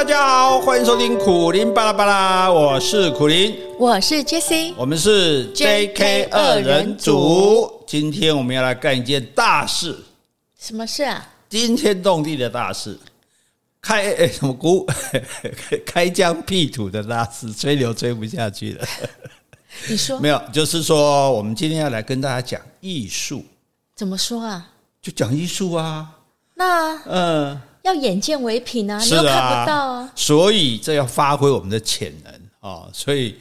大家好，欢迎收听苦林巴拉巴拉，我是苦林，我是 Jessie，我们是 JK 二人组。今天我们要来干一件大事，什么事啊？惊天动地的大事，开诶 什么股？开疆辟土的大事，吹牛吹不下去了。你说没有？就是说，我们今天要来跟大家讲艺术。怎么说啊？就讲艺术啊。那嗯。呃要眼见为凭啊，你又看不到啊，所以这要发挥我们的潜能啊，所以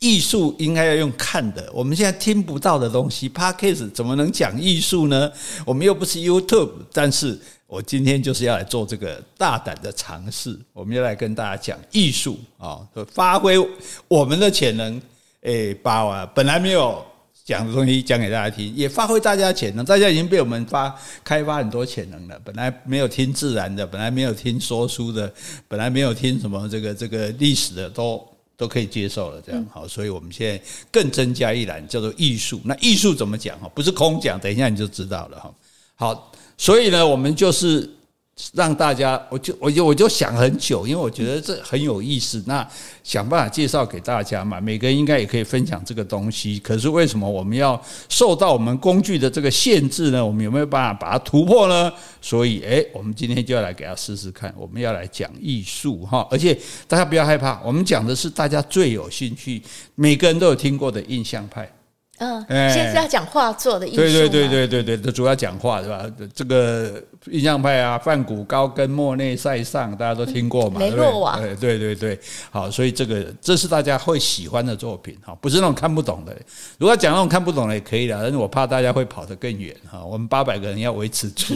艺术应该要用看的。我们现在听不到的东西，Podcast 怎么能讲艺术呢？我们又不是 YouTube，但是我今天就是要来做这个大胆的尝试，我们要来跟大家讲艺术啊，发挥我们的潜能，诶，把我本来没有。讲的东西讲给大家听，也发挥大家潜能。大家已经被我们发开发很多潜能了。本来没有听自然的，本来没有听说书的，本来没有听什么这个这个历史的，都都可以接受了。这样好，所以我们现在更增加一栏，叫做艺术。那艺术怎么讲？哈，不是空讲，等一下你就知道了。哈，好，所以呢，我们就是。让大家，我就我就我就想很久，因为我觉得这很有意思。那想办法介绍给大家嘛，每个人应该也可以分享这个东西。可是为什么我们要受到我们工具的这个限制呢？我们有没有办法把它突破呢？所以，诶，我们今天就要来给他试试看。我们要来讲艺术哈，而且大家不要害怕，我们讲的是大家最有兴趣、每个人都有听过的印象派。嗯，现在是要讲画作的艺术。对对对对对对，这主要讲画是吧？这个印象派啊，梵谷、高跟、莫内、塞尚，大家都听过嘛？雷诺瓦。对对对对，好，所以这个这是大家会喜欢的作品哈，不是那种看不懂的。如果讲那种看不懂的也可以的，但是我怕大家会跑得更远哈。我们八百个人要维持住。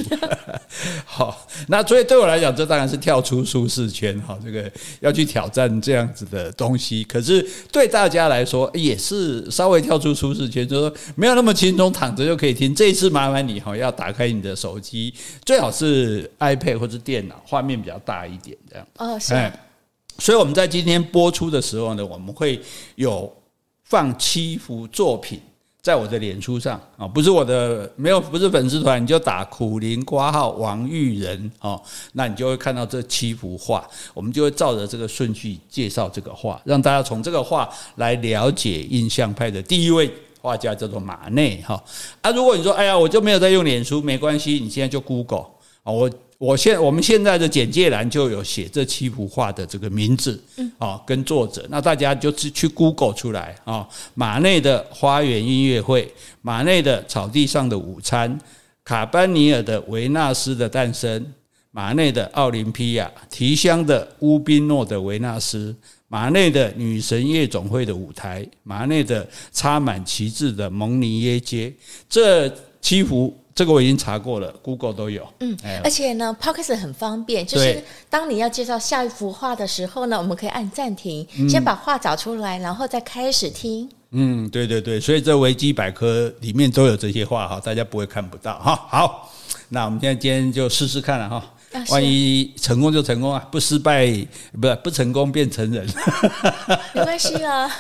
好，那所以对我来讲，这当然是跳出舒适圈哈，这个要去挑战这样子的东西。可是对大家来说，也是稍微跳出舒适。就说没有那么轻松，躺着就可以听。这一次麻烦你哈，要打开你的手机，最好是 iPad 或者电脑，画面比较大一点，这样。哦，是。所以我们在今天播出的时候呢，我们会有放七幅作品在我的脸书上啊，不是我的没有，不是粉丝团，你就打苦苓括号王玉仁哦，那你就会看到这七幅画，我们就会照着这个顺序介绍这个画，让大家从这个画来了解印象派的第一位。画家叫做马内哈。啊，如果你说哎呀，我就没有在用脸书，没关系，你现在就 Google 啊，我我现我们现在的简介栏就有写这七幅画的这个名字，啊，跟作者，那大家就去 Google 出来啊，马内的花园音乐会，马内的草地上的午餐，卡班尼尔的维纳斯的诞生，马内的奥林匹亚，提香的乌宾诺的维纳斯。马内的女神夜总会的舞台，马内的插满旗帜的蒙尼耶街，这七幅，这个我已经查过了，Google 都有。嗯，而且呢，Podcast 很方便，就是当你要介绍下一幅画的时候呢，我们可以按暂停，先把画找出来，然后再开始听。嗯，对对对，所以这维基百科里面都有这些画哈，大家不会看不到哈。好，那我们现在今天就试试看了哈。万一成功就成功啊，不失败不是不成功变成人，没关系啊，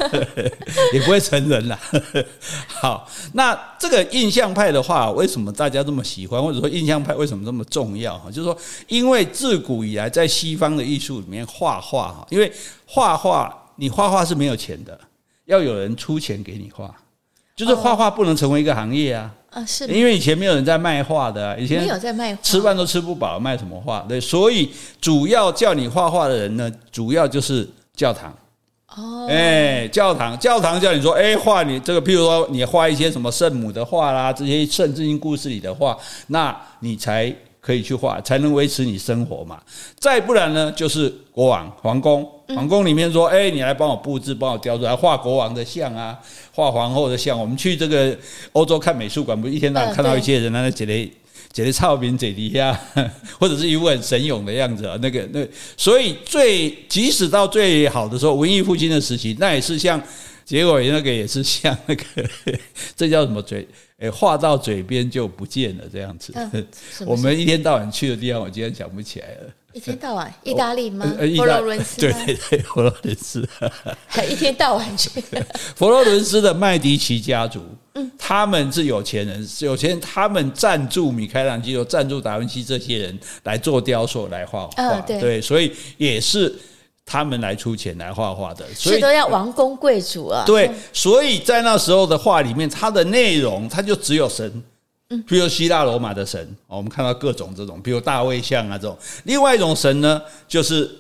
也不会成人啦。好，那这个印象派的话，为什么大家这么喜欢，或者说印象派为什么这么重要？哈，就是说，因为自古以来在西方的艺术里面画画哈，因为画画你画画是没有钱的，要有人出钱给你画，就是画画不能成为一个行业啊。啊，是，因为以前没有人在卖画的啊，以前没有在卖画，吃饭都吃不饱，卖什么画？对，所以主要叫你画画的人呢，主要就是教堂。哦，哎，教堂，教堂叫你说，哎，画你这个，譬如说你画一些什么圣母的画啦，这些圣经故事里的画，那你才。可以去画，才能维持你生活嘛。再不然呢，就是国王、皇宫。皇宫里面说：“哎，你来帮我布置，帮我雕出来，画国王的像啊，画皇后的像。”我们去这个欧洲看美术馆，不是一天到晚看到一些人在那写的写的草名嘴底下，或者是一副很神勇的样子啊。那个那，所以最即使到最好的时候，文艺复兴的时期，那也是像结果那个也是像那个 这叫什么嘴？哎，话到嘴边就不见了，这样子。嗯、我们一天到晚去的地方，我今天想不起来了。一天到晚，意大利吗？呃、佛罗伦斯？对对对，佛罗伦斯。还一天到晚去。佛罗伦斯的麦迪奇家族，嗯，他们是有钱人，有钱人，他们赞助米开朗基罗，赞助达文西这些人来做雕塑，来画画。哦、对，对，所以也是他们来出钱来画画的，所以都要王公贵族啊。对，所以在那时候的画里面，它的内容，它就只有神。比如希腊罗马的神，我们看到各种这种，比如大卫像啊这种。另外一种神呢，就是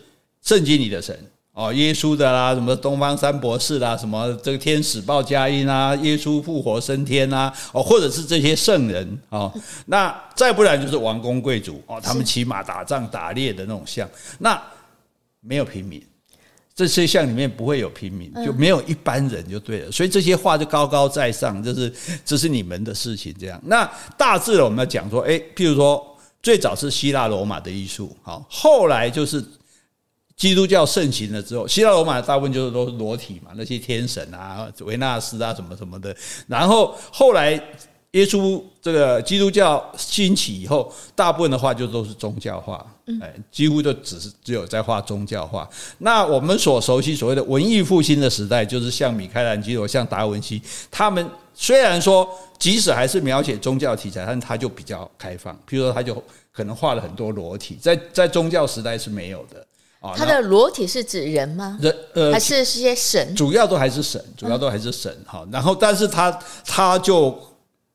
圣经里的神哦，耶稣的啦，什么东方三博士啦，什么这个天使报佳音啊，耶稣复活升天啊，哦，或者是这些圣人哦。那再不然就是王公贵族哦，他们骑马打仗打猎的那种像，那没有平民。这些像里面不会有平民，就没有一般人就对了，所以这些话就高高在上，就是这是你们的事情这样。那大致的我们要讲说，哎，譬如说最早是希腊罗马的艺术，好，后来就是基督教盛行了之后，希腊罗马大部分就是都是裸体嘛，那些天神啊、维纳斯啊什么什么的，然后后来。耶稣这个基督教兴起以后，大部分的画就都是宗教画，哎，几乎就只是只有在画宗教画。那我们所熟悉所谓的文艺复兴的时代，就是像米开朗基罗、像达文西，他们虽然说即使还是描写宗教题材，但他就比较开放。譬如说，他就可能画了很多裸体，在在宗教时代是没有的啊。他的裸体是指人吗？人呃，还是是些神？主要都还是神，主要都还是神哈。然后，但是他他就。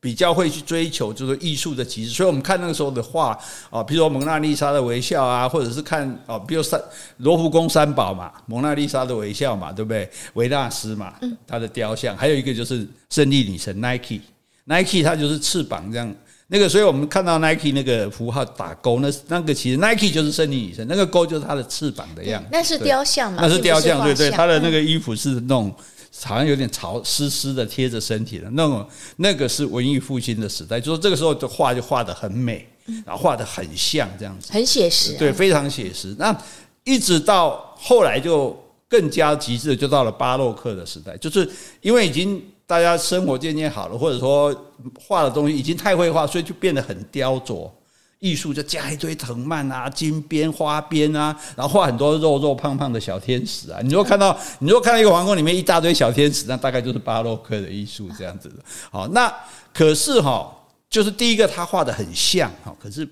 比较会去追求就是艺术的极致，所以我们看那个时候的画啊，比如说蒙娜丽莎的微笑啊，或者是看啊，比如三罗浮宫三宝嘛，蒙娜丽莎的微笑嘛，对不对？维纳斯嘛，他的雕像，还有一个就是胜利女神 Nike，Nike 它就是翅膀这样，那个所以我们看到 Nike 那个符号打勾，那那个其实 Nike 就是胜利女神，那个勾就是它的翅膀的样子。那是雕像嘛？那是雕像，对对，她的那个衣服是那种。好像有点潮湿湿的贴着身体的那种，那个是文艺复兴的时代，就说这个时候的画就画得很美，然后画得很像这样子，很写实，对，非常写实。那一直到后来就更加极致，就到了巴洛克的时代，就是因为已经大家生活渐渐好了，或者说画的东西已经太会画，所以就变得很雕琢。艺术就加一堆藤蔓啊、金边、花边啊，然后画很多肉肉胖胖的小天使啊。你如果看到，你如果看到一个皇宫里面一大堆小天使，那大概就是巴洛克的艺术这样子的。好，那可是哈，就是第一个他画的很像哈，可是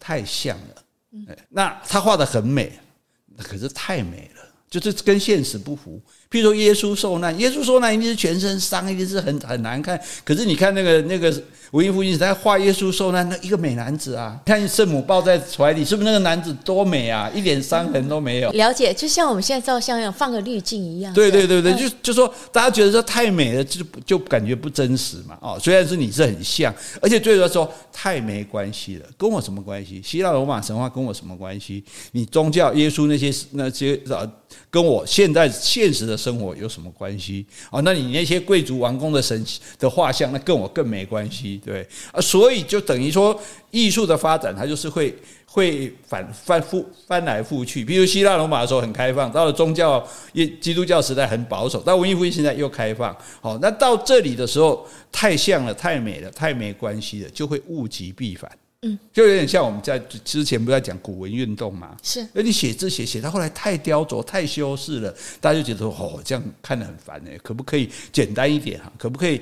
太像了。那他画的很美，可是太美了，就是跟现实不符。譬如说耶稣受难，耶稣受难一定是全身伤，一定是很很难看。可是你看那个那个。文艺复兴在画耶稣受难，那一个美男子啊，看圣母抱在怀里，是不是那个男子多美啊？一点伤痕都没有。了解，就像我们现在照相一样，放个滤镜一样。对对对对，就就说大家觉得说太美了，就就感觉不真实嘛。哦，虽然是你是很像，而且最主要说太没关系了，跟我什么关系？希腊罗马神话跟我什么关系？你宗教耶稣那些那些啊，跟我现在现实的生活有什么关系？哦，那你那些贵族王宫的神的画像，那跟我更没关系。对啊，所以就等于说，艺术的发展它就是会会反反复翻来覆去。比如希腊罗马的时候很开放，到了宗教基督教时代很保守，到文艺复兴时代又开放。好，那到这里的时候太像了，太美了，太没关系了，就会物极必反。嗯，就有点像我们在之前不是在讲古文运动嘛？是，而你写字写写到后来太雕琢、太修饰了，大家就觉得哦，这样看得很烦哎，可不可以简单一点哈？可不可以？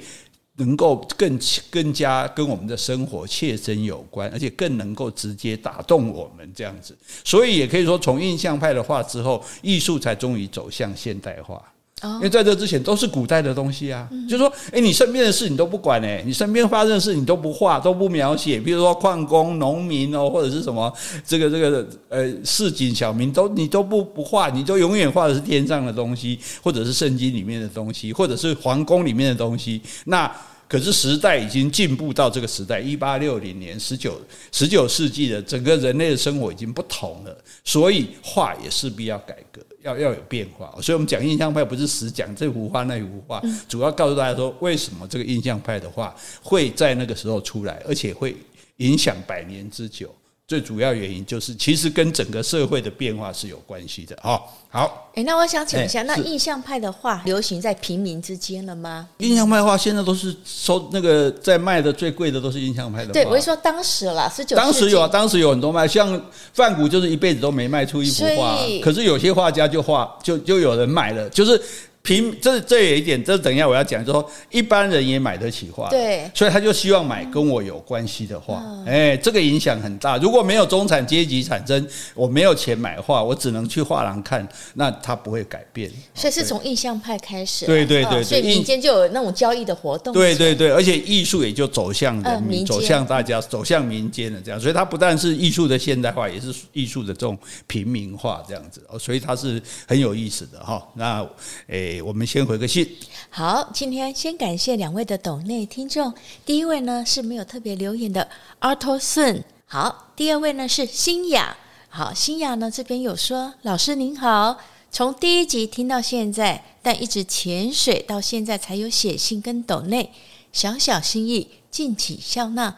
能够更更加跟我们的生活切身有关，而且更能够直接打动我们这样子，所以也可以说，从印象派的画之后，艺术才终于走向现代化。因为在这之前都是古代的东西啊，就是说，哎，你身边的事你都不管诶，你身边发生的事你都不画，都不描写，比如说矿工、农民哦，或者是什么这个这个呃市井小民都你都不不画，你都永远画的是天上的东西，或者是圣经里面的东西，或者是皇宫里面的东西，那。可是时代已经进步到这个时代，一八六零年，十九十九世纪的整个人类的生活已经不同了，所以画也势必要改革，要要有变化。所以我们讲印象派不是死讲这幅画那幅画，主要告诉大家说，为什么这个印象派的画会在那个时候出来，而且会影响百年之久。最主要原因就是，其实跟整个社会的变化是有关系的哈。好，哎，那我想请问一下，诶那印象派的画流行在平民之间了吗？印象派画现在都是收那个在卖的最贵的都是印象派的画。对，我是说当时啦，十九当时有啊，当时有很多卖，像范谷就是一辈子都没卖出一幅画，可是有些画家就画就就有人买了，就是。平这这有一点，这等一下我要讲，就是说一般人也买得起画，对，所以他就希望买跟我有关系的画，哎、嗯，这个影响很大。如果没有中产阶级产生，我没有钱买画，我只能去画廊看，那他不会改变。所以是从印象派开始，对对对，对，所以民间就有那种交易的活动，对对对，而且艺术也就走向人民，嗯、走向大家，走向民间的这样，所以它不但是艺术的现代化，也是艺术的这种平民化这样子哦，所以它是很有意思的哈。那诶，我们先回个信。好，今天先感谢两位的抖内听众。第一位呢是没有特别留言的 Arthur Sun。好，第二位呢是新雅。好，新雅呢这边有说，老师您好，从第一集听到现在，但一直潜水到现在才有写信跟抖内，小小心意，敬请笑纳。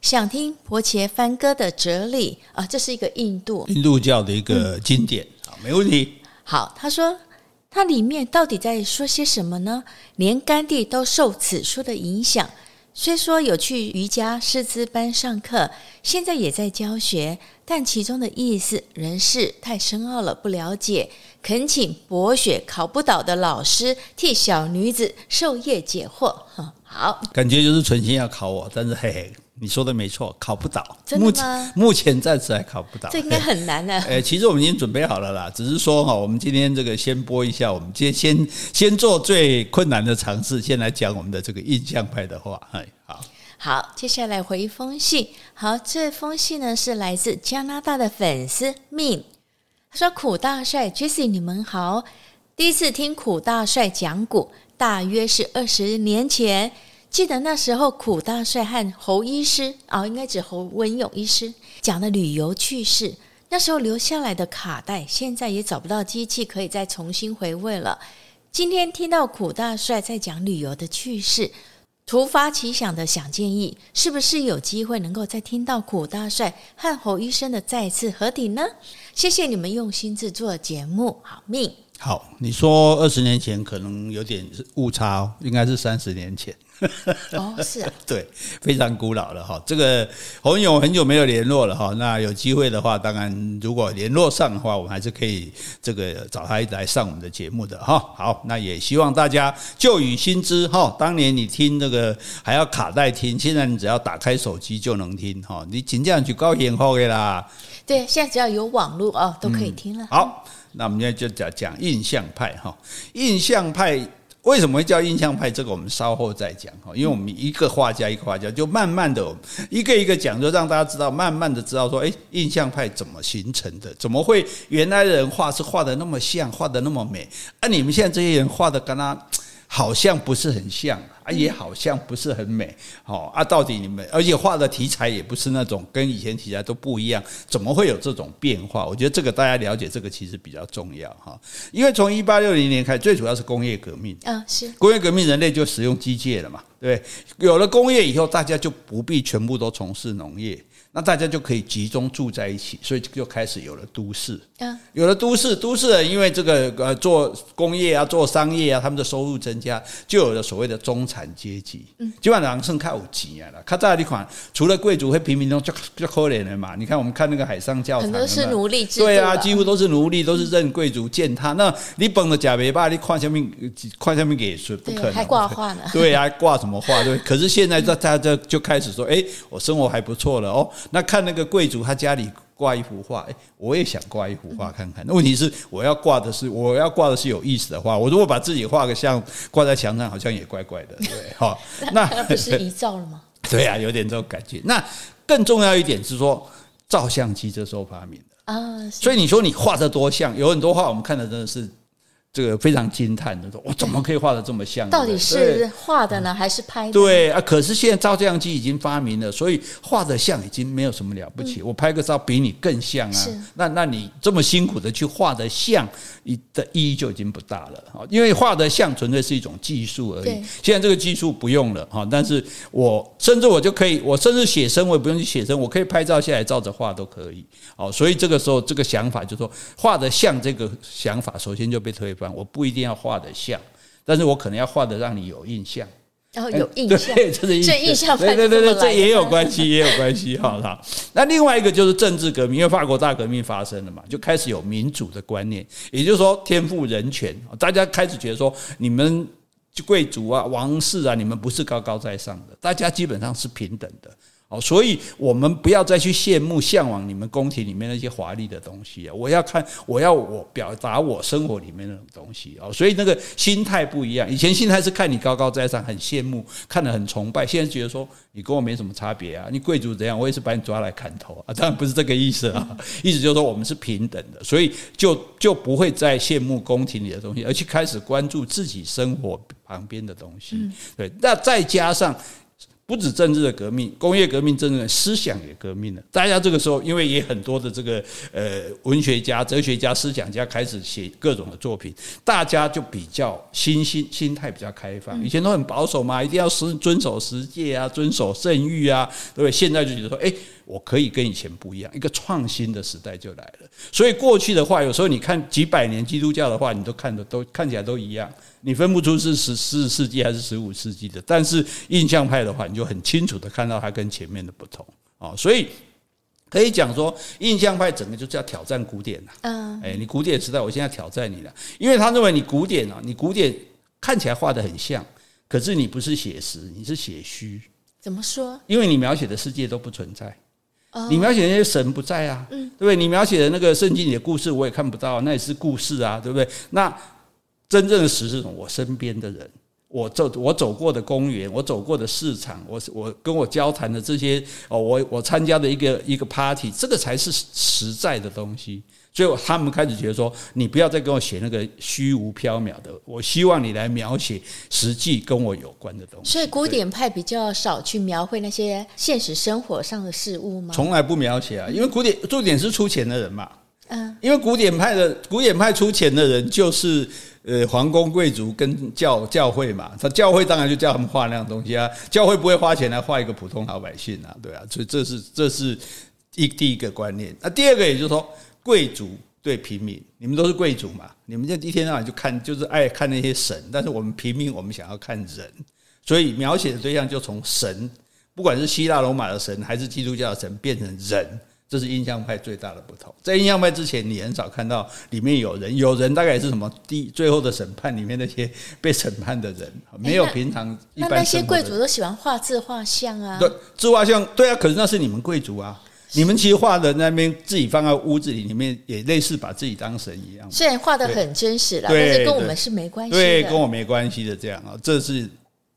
想听婆伽梵歌的哲理啊，这是一个印度印度教的一个经典。好，没问题。好，他说。它里面到底在说些什么呢？连甘地都受此书的影响，虽说有去瑜伽师资班上课，现在也在教学，但其中的意思仍是太深奥了，不了解。恳请博学考不倒的老师替小女子授业解惑。好，感觉就是存心要考我，但是嘿嘿。你说的没错，考不倒。真的吗？目前暂时还考不倒。这应该很难的。哎，其实我们已经准备好了啦，只是说哈，我们今天这个先播一下，我们今天先先做最困难的尝试，先来讲我们的这个印象派的话。哎，好，好，接下来回一封信。好，这封信呢是来自加拿大的粉丝 Min，他说：“苦大帅，Jessie，你们好。第一次听苦大帅讲古，大约是二十年前。”记得那时候，苦大帅和侯医师啊、哦，应该指侯文勇医师讲的旅游趣事。那时候留下来的卡带，现在也找不到机器可以再重新回味了。今天听到苦大帅在讲旅游的趣事，突发奇想的想建议，是不是有机会能够再听到苦大帅和侯医生的再次合体呢？谢谢你们用心制作节目，好命。好，你说二十年前可能有点误差哦，应该是三十年前。哦，是啊，对，非常古老了哈。这个洪勇很久没有联络了哈。那有机会的话，当然如果联络上的话，我们还是可以这个找他来上我们的节目的哈。好，那也希望大家旧雨新知哈。当年你听这个还要卡带听，现在你只要打开手机就能听哈。你尽量去高演后的啦。对，现在只要有网络哦，都可以听了。嗯、好。那我们现在就讲讲印象派哈，印象派为什么会叫印象派？这个我们稍后再讲哈，因为我们一个画家一个画家，就慢慢的一个一个讲，就让大家知道，慢慢的知道说，哎，印象派怎么形成的？怎么会原来的人画是画的那么像，画的那么美？啊，你们现在这些人画的跟他好像不是很像。也好像不是很美，好啊，到底你们，而且画的题材也不是那种跟以前题材都不一样，怎么会有这种变化？我觉得这个大家了解这个其实比较重要哈，因为从一八六零年开始，最主要是工业革命啊，是工业革命，人类就使用机械了嘛，对，有了工业以后，大家就不必全部都从事农业。那大家就可以集中住在一起，所以就开始有了都市。嗯，有了都市，都市人因为这个呃做工业啊、做商业啊，他们的收入增加，就有了所谓的中产阶级。嗯，基本上剩靠有钱啊了。看这一款，除了贵族和平民中就就可怜了嘛。你看我们看那个海上教堂，很多是奴隶制。对啊，几乎都是奴隶，都是任贵族践踏。那你本了假尾巴，你看下面看下面给是不可能，还挂画呢？对啊，挂什么画？对。可是现在大家就就开始说，哎，我生活还不错了哦。那看那个贵族，他家里挂一幅画，哎，我也想挂一幅画看看。那问题是，我要挂的是，我要挂的是有意思的画。我如果把自己画个像挂在墙上，好像也怪怪的，对，哈。那那不是遗照了吗？对啊，有点这种感觉。那更重要一点是说，照相机这时候发明的啊。所以你说你画的多像，有很多画我们看的真的是。这个非常惊叹的说：“我怎么可以画的这么像？到底是画的呢，还是拍的？”对啊，可是现在照相机已经发明了，所以画的像已经没有什么了不起。我拍个照比你更像啊！那那你这么辛苦的去画的像，你的意义就已经不大了啊！因为画的像纯粹是一种技术而已。现在这个技术不用了哈，但是我甚至我就可以，我甚至写生我也不用去写生，我可以拍照下来照着画都可以。哦，所以这个时候这个想法就是说画的像这个想法，首先就被推翻。我不一定要画的像，但是我可能要画的让你有印象，然后有印象，对，这是印象，印象，对对对对，这也有关系，也有关系，好了。那另外一个就是政治革命，因为法国大革命发生了嘛，就开始有民主的观念，也就是说天赋人权，大家开始觉得说你们贵族啊、王室啊，你们不是高高在上的，大家基本上是平等的。哦，所以我们不要再去羡慕、向往你们宫廷里面那些华丽的东西啊！我要看，我要我表达我生活里面那种东西啊！所以那个心态不一样。以前心态是看你高高在上，很羡慕，看得很崇拜。现在觉得说你跟我没什么差别啊！你贵族怎样，我也是把你抓来砍头啊！当然不是这个意思啊，意思就是说我们是平等的，所以就就不会再羡慕宫廷里的东西，而去开始关注自己生活旁边的东西。对，那再加上。不止政治的革命，工业革命，真正的思想也革命了。大家这个时候，因为也很多的这个呃文学家、哲学家、思想家开始写各种的作品，大家就比较心心心态比较开放。以前都很保守嘛，一定要遵遵守十诫啊，遵守圣域啊，对不对？现在就觉得说，哎。我可以跟以前不一样，一个创新的时代就来了。所以过去的话，有时候你看几百年基督教的话，你都看的都看起来都一样，你分不出是十四世纪还是十五世纪的。但是印象派的话，你就很清楚的看到它跟前面的不同啊。所以可以讲说，印象派整个就是要挑战古典呐。嗯，哎，你古典时代，我现在挑战你了，因为他认为你古典啊，你古典看起来画得很像，可是你不是写实，你是写虚。怎么说？因为你描写的世界都不存在。你描写的那些神不在啊，嗯对不对？你描写的那个圣经里的故事我也看不到，那也是故事啊，对不对？那真正的实是什么？我身边的人，我走我走过的公园，我走过的市场，我我跟我交谈的这些哦，我我参加的一个一个 party，这个才是实在的东西。所以他们开始觉得说，你不要再跟我写那个虚无缥缈的，我希望你来描写实际跟我有关的东西。所以古典派比较少去描绘那些现实生活上的事物吗？从来不描写啊，因为古典重点是出钱的人嘛。嗯，因为古典派的古典派出钱的人就是呃皇宫贵族跟教教会嘛，他教会当然就叫他们画那样东西啊，教会不会花钱来画一个普通老百姓啊，对啊，所以这是这是一第一个观念。那第二个也就是说。贵族对平民，你们都是贵族嘛？你们这一天到晚就看，就是爱看那些神，但是我们平民，我们想要看人，所以描写的对象就从神，不管是希腊罗马的神还是基督教的神，变成人，这是印象派最大的不同。在印象派之前，你很少看到里面有人，有人大概是什么？第最后的审判里面那些被审判的人，没有平常一般。那那些贵族都喜欢画自画像啊？对，自画像，对啊，可是那是你们贵族啊。你们其实画的那边自己放在屋子里，里面也类似把自己当神一样。虽然画的很真实了，但是跟我们是没关系的。对，跟我没关系的这样啊，这是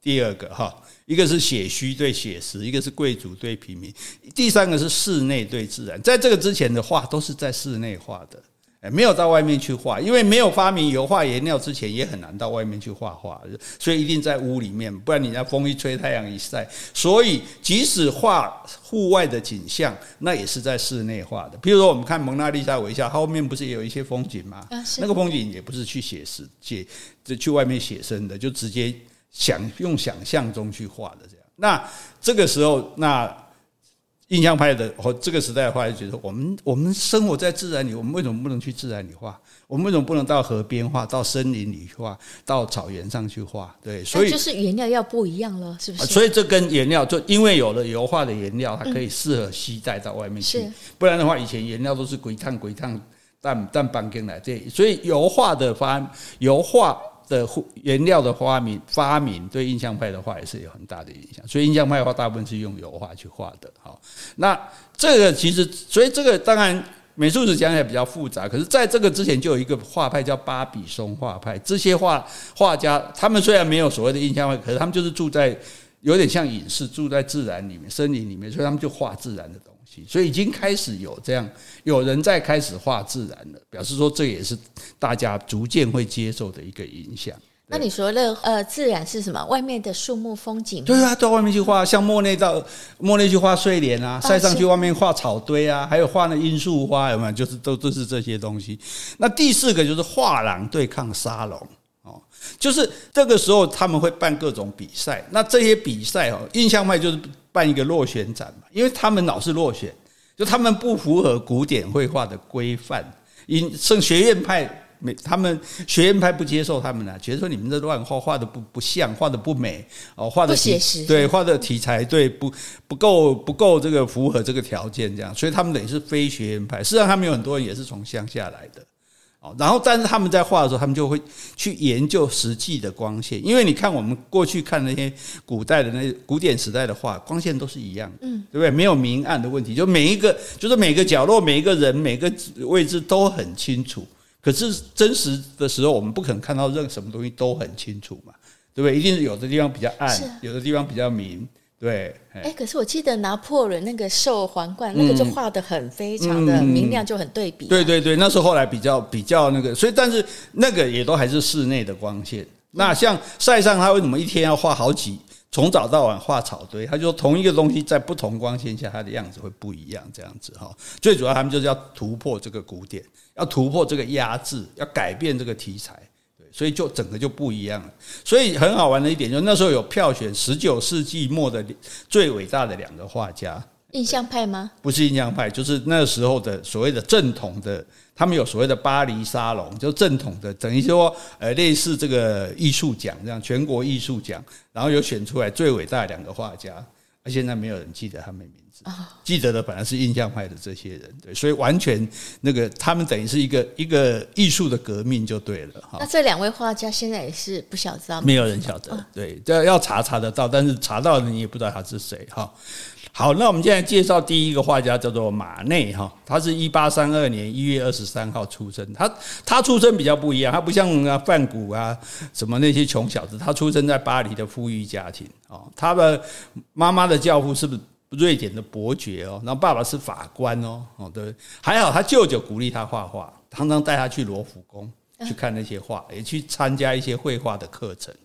第二个哈。一个是写虚对写实，一个是贵族对平民，第三个是室内对自然。在这个之前的画都是在室内画的。没有到外面去画，因为没有发明油画颜料之前，也很难到外面去画画，所以一定在屋里面，不然你那风一吹，太阳一晒，所以即使画户外的景象，那也是在室内画的。比如说，我们看蒙娜丽莎微笑，它后面不是也有一些风景吗？那个风景也不是去写实写，就去外面写生的，就直接想用想象中去画的这样。那这个时候，那。印象派的和这个时代的话，就觉得我们我们生活在自然里，我们为什么不能去自然里画？我们为什么不能到河边画、到森林里画、到草原上去画？对，所以就是原料要不一样了，是不是？所以这跟颜料，就因为有了油画的颜料，它可以适合携带到外面去。不然的话，以前颜料都是鬼烫鬼烫，但但搬进来这，所以油画的发油画。的原料的发明，发明对印象派的画也是有很大的影响，所以印象派的话大部分是用油画去画的。好，那这个其实，所以这个当然美术史讲起来比较复杂，可是在这个之前就有一个画派叫巴比松画派，这些画画家他们虽然没有所谓的印象派，可是他们就是住在有点像隐士，住在自然里面、森林里面，所以他们就画自然的东西。西。所以已经开始有这样，有人在开始画自然了，表示说这也是大家逐渐会接受的一个影响。那你说的呃，自然是什么？外面的树木风景？对啊，到外面去画，像莫内到莫内去画睡莲啊，晒上去外面画草堆啊，还有画那罂粟花，有没有？就是都都是这些东西。那第四个就是画廊对抗沙龙哦，就是这个时候他们会办各种比赛。那这些比赛哦，印象派就是办一个落选展嘛，因为他们老是落选，就他们不符合古典绘画的规范，因圣学院派。没，他们学院派不接受他们呢，觉得说你们这乱画，画的不不像，画的不美哦，画的写实，对，画的题材对不不够不够这个符合这个条件，这样，所以他们等于是非学院派。事实上，他们有很多人也是从乡下来的哦。然后，但是他们在画的时候，他们就会去研究实际的光线，因为你看我们过去看那些古代的那些古典时代的画，光线都是一样的，嗯，对不对？没有明暗的问题，就每一个就是每个角落、每一个人、每个位置都很清楚。可是真实的时候，我们不可能看到任何什么东西都很清楚嘛，对不对？一定是有的地方比较暗，有的地方比较明，对。哎，可是我记得拿破仑那个兽皇冠，那个就画得很非常的明亮，就很对比。对对对，那是后来比较比较那个，所以但是那个也都还是室内的光线。那像塞尚他为什么一天要画好几？从早到晚画草堆，他就说同一个东西在不同光线下，它的样子会不一样，这样子哈。最主要他们就是要突破这个古典，要突破这个压制，要改变这个题材，对，所以就整个就不一样了。所以很好玩的一点就是那时候有票选十九世纪末的最伟大的两个画家，印象派吗？不是印象派，就是那时候的所谓的正统的。他们有所谓的巴黎沙龙，就正统的，等于说，呃，类似这个艺术奖这样，全国艺术奖，然后有选出来最伟大的两个画家，而现在没有人记得他们名字，记得的本来是印象派的这些人，对，所以完全那个他们等于是一个一个艺术的革命就对了哈。那这两位画家现在也是不晓得，没有人晓得，对，要要查查得到，但是查到了你也不知道他是谁哈。好，那我们现在介绍第一个画家叫做马内哈，他是一八三二年一月二十三号出生。他他出生比较不一样，他不像啊范谷啊什么那些穷小子，他出生在巴黎的富裕家庭哦。他的妈妈的教父是不是瑞典的伯爵哦？然后爸爸是法官哦哦对，还好他舅舅鼓励他画画，常常带他去罗浮宫去看那些画，也去参加一些绘画的课程。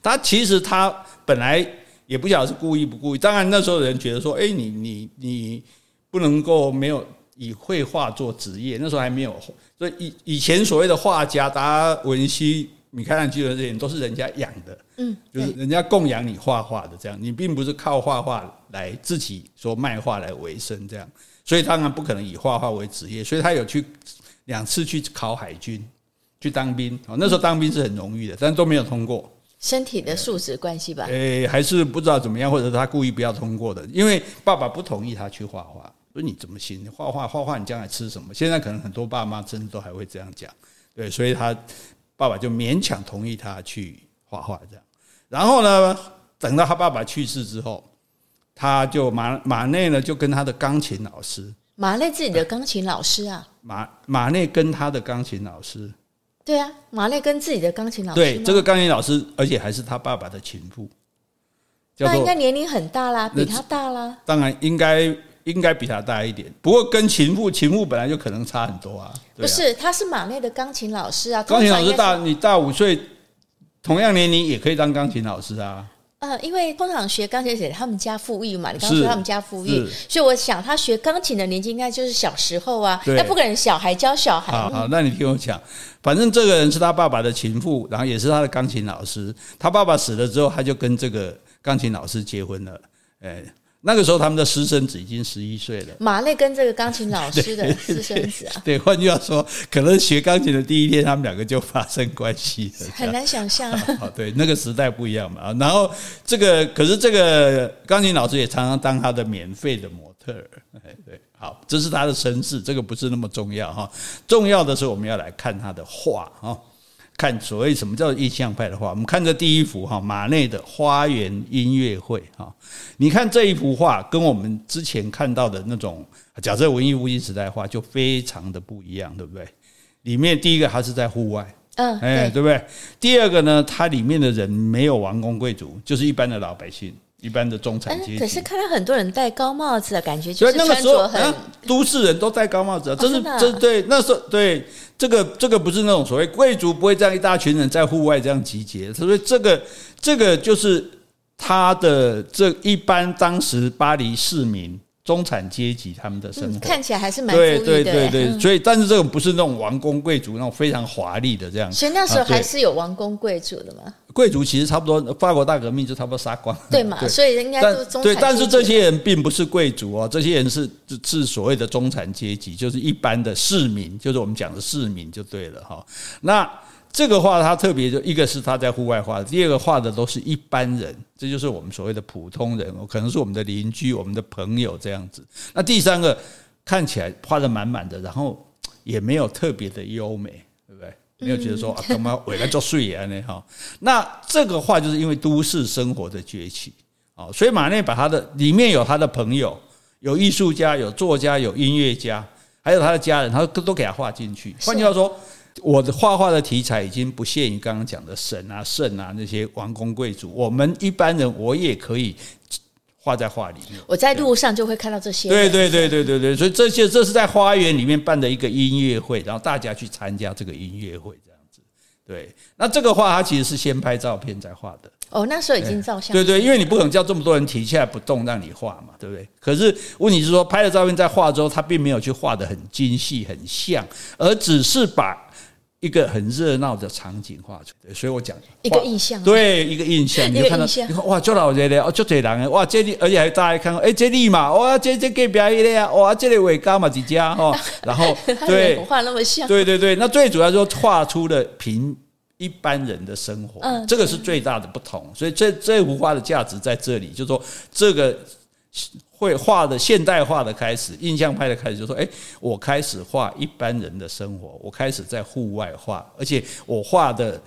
他其实他本来。也不晓得是故意不故意，当然那时候的人觉得说，哎，你你你不能够没有以绘画做职业，那时候还没有，所以以以前所谓的画家，达文西、米开朗基罗这些人都是人家养的，嗯，就是人家供养你画画的这样，你并不是靠画画来自己说卖画来维生这样，所以当然不可能以画画为职业，所以他有去两次去考海军去当兵，哦，那时候当兵是很荣誉的，但都没有通过。身体的素质关系吧？诶，还是不知道怎么样，或者他故意不要通过的，因为爸爸不同意他去画画。说你怎么行？画画画画，你将来吃什么？现在可能很多爸妈真的都还会这样讲，对，所以他爸爸就勉强同意他去画画这样。然后呢，等到他爸爸去世之后，他就马马内呢就跟他的钢琴老师，马内自己的钢琴老师啊，马马内跟他的钢琴老师。对啊，马内跟自己的钢琴老师。对，这个钢琴老师，而且还是他爸爸的情妇。那应该年龄很大啦，比他大啦。当然应该应该比他大一点，不过跟情妇情妇本来就可能差很多啊。不是，他是马内的钢琴老师啊。钢琴老师大你大五岁，同样年龄也可以当钢琴老师啊。呃，因为通常学钢琴的，他们家富裕嘛，你刚刚说他们家富裕，所以我想他学钢琴的年纪应该就是小时候啊，那不可能小孩教小孩。好，好，那你听我讲，反正这个人是他爸爸的情妇，然后也是他的钢琴老师。他爸爸死了之后，他就跟这个钢琴老师结婚了，哎。那个时候，他们的私生子已经十一岁了。马内跟这个钢琴老师的 私生子啊，对，换句话说，可能学钢琴的第一天，他们两个就发生关系了。很难想象。好，对，那个时代不一样嘛。然后这个，可是这个钢琴老师也常常当他的免费的模特儿。哎，对，好，这是他的身世，这个不是那么重要哈。重要的是，我们要来看他的画哈。看所谓什么叫印象派的画，我们看这第一幅哈，马内的《花园音乐会》哈。你看这一幅画，跟我们之前看到的那种假设文艺复兴时代画就非常的不一样，对不对？里面第一个它是在户外，嗯，哎，对不对？第二个呢，它里面的人没有王公贵族，就是一般的老百姓，一般的中产阶级。可是看到很多人戴高帽子的感觉，就是那个时候很、啊、都市人都戴高帽子，这是这对那时候对这个这个不是那种所谓贵族不会这样一大群人在户外这样集结，所以这个这个就是他的这一般当时巴黎市民。中产阶级他们的生活、嗯、看起来还是蛮富裕的，对对对对，嗯、所以但是这种不是那种王公贵族那种非常华丽的这样，所以那时候还是有王公贵族的嘛。贵族其实差不多，法国大革命就差不多杀光了，对嘛？对所以应该都中产阶级。对，但是这些人并不是贵族哦，这些人是是所谓的中产阶级，就是一般的市民，就是我们讲的市民就对了哈。那。这个画他特别就一个是他在户外画的，第二个画的都是一般人，这就是我们所谓的普通人，可能是我们的邻居、我们的朋友这样子。那第三个看起来画的满满的，然后也没有特别的优美，对不对？没有觉得说啊，干嘛为了做睡啊呢？哈，那这个画就是因为都市生活的崛起啊，所以马内把他的里面有他的朋友，有艺术家、有作家、有音乐家，还有他的家人，他都给他画进去。换句话说。我的画画的题材已经不限于刚刚讲的神啊、圣啊那些王公贵族，我们一般人我也可以画在画里面。我在路上就会看到这些。对对对对对对，所以这些这是在花园里面办的一个音乐会，然后大家去参加这个音乐会这样子。对，那这个画它其实是先拍照片再画的。哦，那时候已经照相。对对，因为你不可能叫这么多人停下来不动让你画嘛，对不对？可是问题是说，拍了照片再画之后，他并没有去画得很精细很像，而只是把。一个很热闹的场景画出来，所以我讲一个印象，对一个印象，你就看到，你看哇，就老热的哦，就这人哇，这里而且还大家看，哎，这里嘛，哇，这这隔壁的呀哇，这里伟高嘛几家哦，然后对画那么像，对对对，那最主要就是画出了平一般人的生活，嗯，这个是最大的不同，所以这这幅画的价值在这里，就是说这个。会画的现代化的开始，印象派的开始，就说：“诶，我开始画一般人的生活，我开始在户外画，而且我画的。”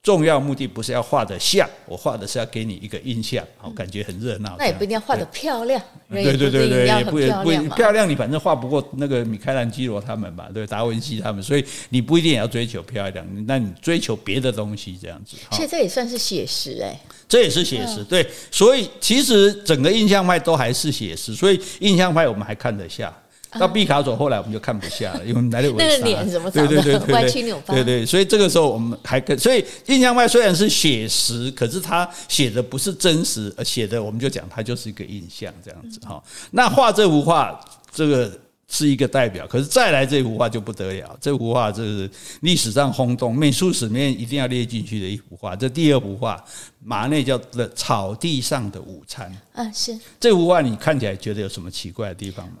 重要目的不是要画的像，我画的是要给你一个印象，好，感觉很热闹。那也不一定要画的漂亮，对对对对，也不不漂亮，你反正画不过那个米开朗基罗他们吧，对，达文西他们，所以你不一定也要追求漂亮，那你追求别的东西这样子。其实这也算是写实哎，这也是写实，对，所以其实整个印象派都还是写实，所以印象派我们还看得下。到毕卡索后来我们就看不下了，因为来的尾那个脸怎么长得歪曲扭巴？对对，所以这个时候我们还跟所以印象派虽然是写实，可是他写的不是真实，而写的我们就讲它就是一个印象这样子哈。那画这幅画，这个是一个代表，可是再来这幅画就不得了，这幅画就是历史上轰动，美术史里面一定要列进去的一幅画。这第二幅画，马内叫的《草地上的午餐》。啊，是这幅画，你看起来觉得有什么奇怪的地方吗？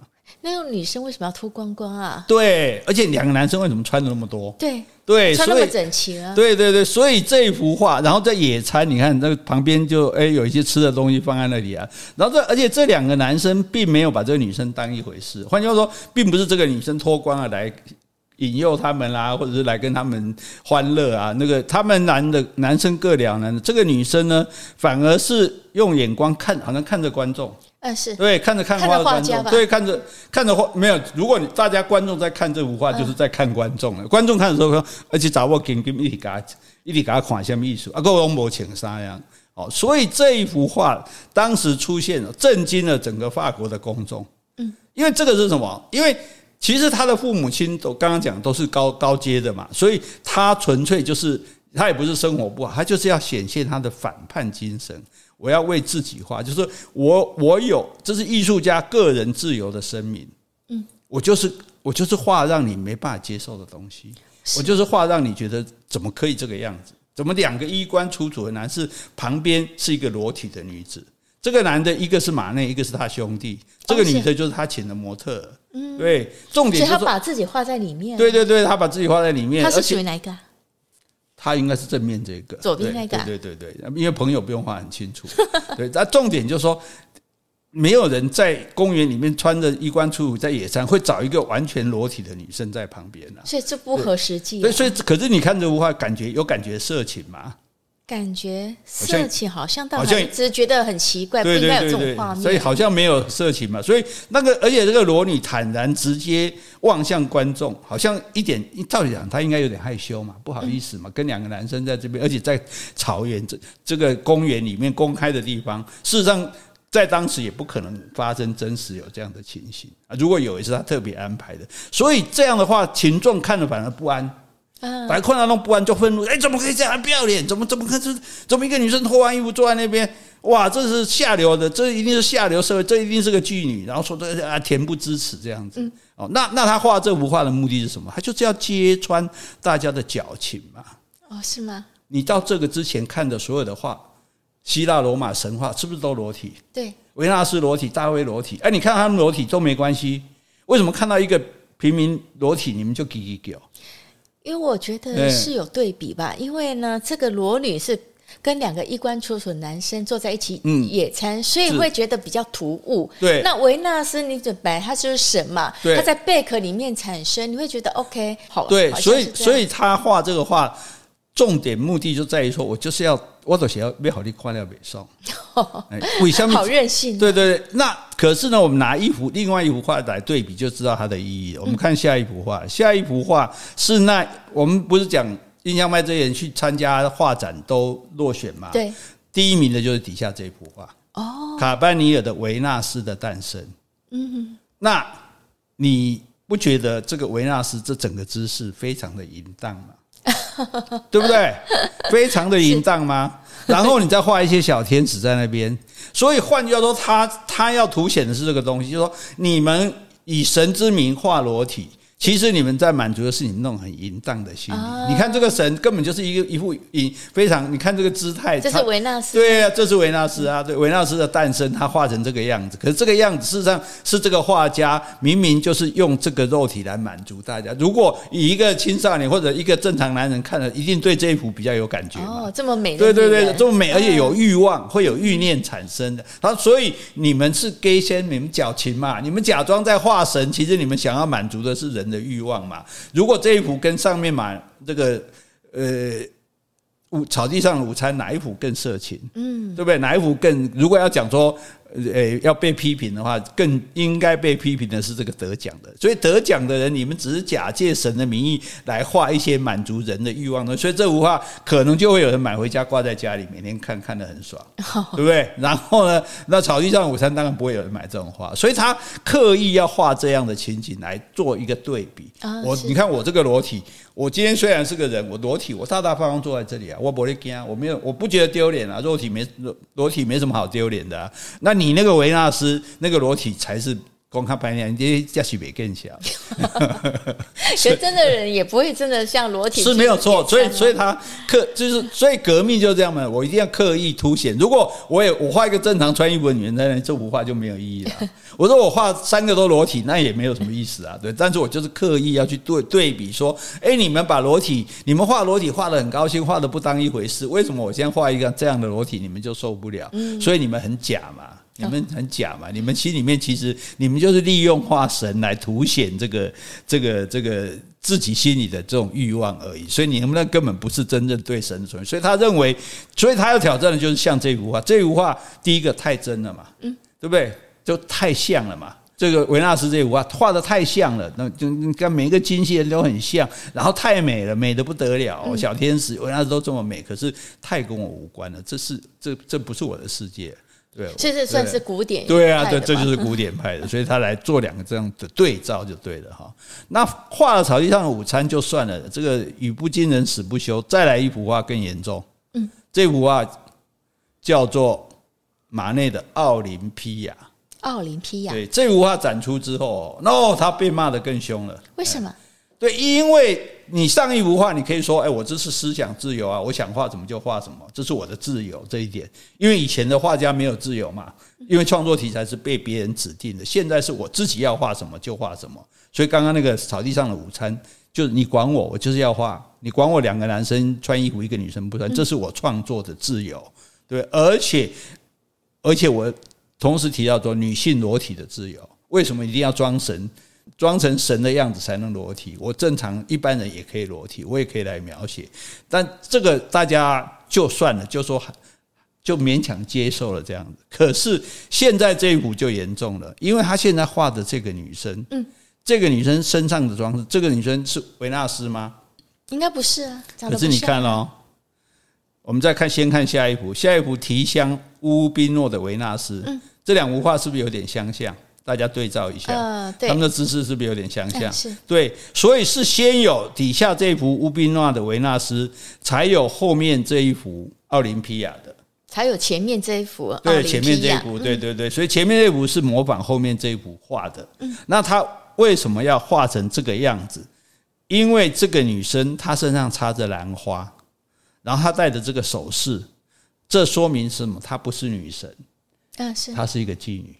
那个女生为什么要脱光光啊？对，而且两个男生为什么穿的那么多？对对，穿那么整齐啊？对对对，所以这一幅画，然后在野餐，你看那个旁边就哎有一些吃的东西放在那里啊。然后这而且这两个男生并没有把这个女生当一回事，换句话说，并不是这个女生脱光了来引诱他们啦，或者是来跟他们欢乐啊。那个他们男的男生各两男的，这个女生呢，反而是用眼光看，好像看着观众。嗯，是对，看着看画的观众，对，看着看着画没有。如果你大家观众在看这幅画，就是在看观众了。观众看的时候，而且掌握紧紧一起给他一起给他看什么艺术啊，各种模情啥样哦。所以这一幅画当时出现了，震惊了整个法国的公众。嗯，因为这个是什么？因为其实他的父母亲都刚刚讲都是高高阶的嘛，所以他纯粹就是他也不是生活不好，他就是要显现他的反叛精神。我要为自己画，就是我我有，这是艺术家个人自由的声明。嗯，我就是我就是画让你没办法接受的东西，我就是画让你觉得怎么可以这个样子？怎么两个衣冠楚楚的男士旁边是一个裸体的女子？这个男的一个是马内，一个是他兄弟，这个女的就是他请的模特。嗯，对，重点就是他把自己画在里面。对对对，他把自己画在里面。他是属于哪一个？他应该是正面这个，左边那个，对对对对，因为朋友不用画很清楚。对，那重点就是说，没有人在公园里面穿着衣冠楚楚在野餐，会找一个完全裸体的女生在旁边呢。所以这不合实际。所以，所以，可是你看这幅画，感觉有感觉色情吗？感觉色情好像到好像一直觉得很奇怪，不应该有这种画面，所以好像没有色情嘛。所以那个，而且这个裸女坦然直接望向观众，好像一点，照理讲她应该有点害羞嘛，不好意思嘛，跟两个男生在这边，而且在草原这这个公园里面公开的地方，事实上在当时也不可能发生真实有这样的情形啊。如果有，也是他特别安排的。所以这样的话，群众看了反而不安。来看到那不安就愤怒，哎，怎么可以这样不要脸？怎么怎么可能？怎么一个女生脱完衣服坐在那边？哇，这是下流的，这一定是下流社会，这一定是个妓女。然后说这啊，恬不知耻这样子。哦，那那他画这幅画的目的是什么？他就是要揭穿大家的矫情嘛。哦，是吗？你到这个之前看的所有的画，希腊罗马神话是不是都裸体？对，维纳斯裸体，大卫裸体。哎，你看他们裸体都没关系，为什么看到一个平民裸体你们就给给给？因为我觉得是有对比吧，因为呢，这个裸女是跟两个衣冠楚楚的男生坐在一起野餐，所以会觉得比较突兀。对，那维纳斯，你准备他就是神嘛，他在贝壳里面产生，你会觉得 OK 好。对，所以所以他画这个画，重点目的就在于说，我就是要。我都想要美好的快乐美送，为什么好任性？对对对，那可是呢，我们拿一幅另外一幅画来对比，就知道它的意义。我们看下一幅画，下一幅画是那我们不是讲印象派这些人去参加画展都落选嘛？对，第一名的就是底下这幅画哦，卡班尼尔的《维纳斯的诞生》。嗯哼，那你不觉得这个维纳斯这整个姿势非常的淫荡吗？对不对？非常的淫荡吗？然后你再画一些小天使在那边，所以换句话说，他他要凸显的是这个东西，就是说你们以神之名画裸体。其实你们在满足的是你们那种很淫荡的心理。你看这个神根本就是一个一副淫非常，你看这个姿态，这是维纳斯。对啊，这是维纳斯啊，对维纳斯的诞生，他画成这个样子。可是这个样子事实上是这个画家明明就是用这个肉体来满足大家。如果以一个青少年或者一个正常男人看了，一定对这一幅比较有感觉。哦，这么美，对对对，这么美，而且有欲望，会有欲念产生的。他所以你们是 gay 先，你们矫情嘛，你们假装在画神，其实你们想要满足的是人的欲望嘛？如果这一幅跟上面嘛这个呃午草地上的午餐哪一幅更色情？嗯，对不对？哪一幅更？如果要讲说。呃，要被批评的话，更应该被批评的是这个得奖的。所以得奖的人，你们只是假借神的名义来画一些满足人的欲望的，所以这幅画可能就会有人买回家挂在家里，每天看看的很爽，对不对？然后呢，那草地上午餐当然不会有人买这种画，所以他刻意要画这样的情景来做一个对比。我你看我这个裸体。我今天虽然是个人，我裸体，我大大方方坐在这里啊，我不会惊，我没有，我不觉得丢脸啊，肉体没裸裸体没什么好丢脸的啊。那你那个维纳斯那个裸体才是。光看白脸，你这样比更小。其实真的人也不会真的像裸体，是没有错。所以，所以他刻就是，所以革命就是这样嘛。我一定要刻意凸显。如果我也我画一个正常穿衣服的女人在那里，这幅画就没有意义了。我说我画三个都裸体，那也没有什么意思啊。对，但是我就是刻意要去对对比，说，哎，你们把裸体，你们画裸体画的很高兴，画的不当一回事。为什么我先画一个这样的裸体，你们就受不了？所以你们很假嘛。你们很假嘛？你们心里面其实你们就是利用化神来凸显这个、这个、这个自己心里的这种欲望而已。所以你们那根本不是真正对神的崇拜。所以他认为，所以他要挑战的就是像这幅画。这幅画第一个太真了嘛，嗯，对不对？就太像了嘛。这个维纳斯这幅画画得太像了，那就跟每一个金星人都很像，然后太美了，美得不得了。小天使维纳斯都这么美，可是太跟我无关了。这是这这不是我的世界。对，这是算是古典对啊，这这就是古典派的，所以他来做两个这样的对照就对了哈。那画了草地上的午餐就算了，这个语不惊人死不休，再来一幅画更严重。嗯，这幅画叫做马内的奥林匹亚。奥林匹亚，对，这幅画展出之后，哦，他被骂得更凶了。为什么？对，因为你上一幅画，你可以说，哎，我这是思想自由啊，我想画什么就画什么，这是我的自由这一点。因为以前的画家没有自由嘛，因为创作题材是被别人指定的，现在是我自己要画什么就画什么。所以刚刚那个草地上的午餐，就是你管我，我就是要画，你管我两个男生穿衣服，一个女生不穿，这是我创作的自由，对，而且而且我同时提到说，女性裸体的自由，为什么一定要装神？装成神的样子才能裸体，我正常一般人也可以裸体，我也可以来描写。但这个大家就算了，就说就勉强接受了这样子。可是现在这一幅就严重了，因为他现在画的这个女生，嗯，这个女生身上的装饰，这个女生是维纳斯吗？应该不是啊。可是你看哦，我们再看，先看下一幅，下一幅提香乌宾诺的维纳斯，嗯，这两幅画是不是有点相像？大家对照一下，呃、他们的姿势是不是有点相像？是对，所以是先有底下这一幅乌宾诺的维纳斯，才有后面这一幅奥林匹亚的，才有前面这一幅。对，前面这一幅，对对对，所以前面这一幅是模仿后面这一幅画的。嗯那他为什么要画成这个样子？因为这个女生她身上插着兰花，然后她戴着这个首饰，这说明什么？她不是女神，嗯，是，她是一个妓女。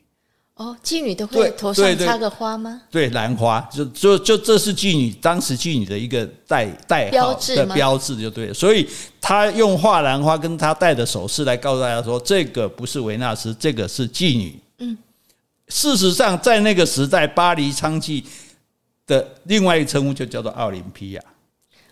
哦，妓女都会头上插个花吗？对，兰花，就就就这是妓女当时妓女的一个代代号的标志，就对了。所以他用画兰花跟他戴的首饰来告诉大家说，这个不是维纳斯，这个是妓女。嗯，事实上，在那个时代，巴黎娼妓的另外一个称呼就叫做奥林匹亚。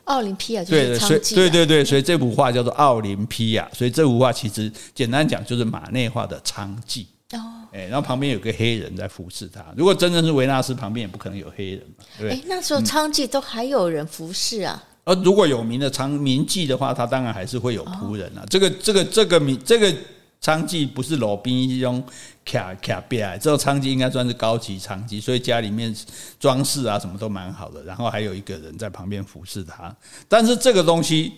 奥林匹亚就是娼妓。对对对，所以这幅画叫做奥林匹亚。所以这幅画其实简单讲就是马内画的娼妓。哦。然后旁边有个黑人在服侍他。如果真的是维纳斯，旁边也不可能有黑人嘛，对不对？那时候娼妓都还有人服侍啊。而如果有名的娼名妓的话，他当然还是会有仆人啊。这个这个这个名这个娼妓不是老兵这种卡卡边，这个娼妓应该算是高级娼妓，所以家里面装饰啊什么都蛮好的。然后还有一个人在旁边服侍他。但是这个东西，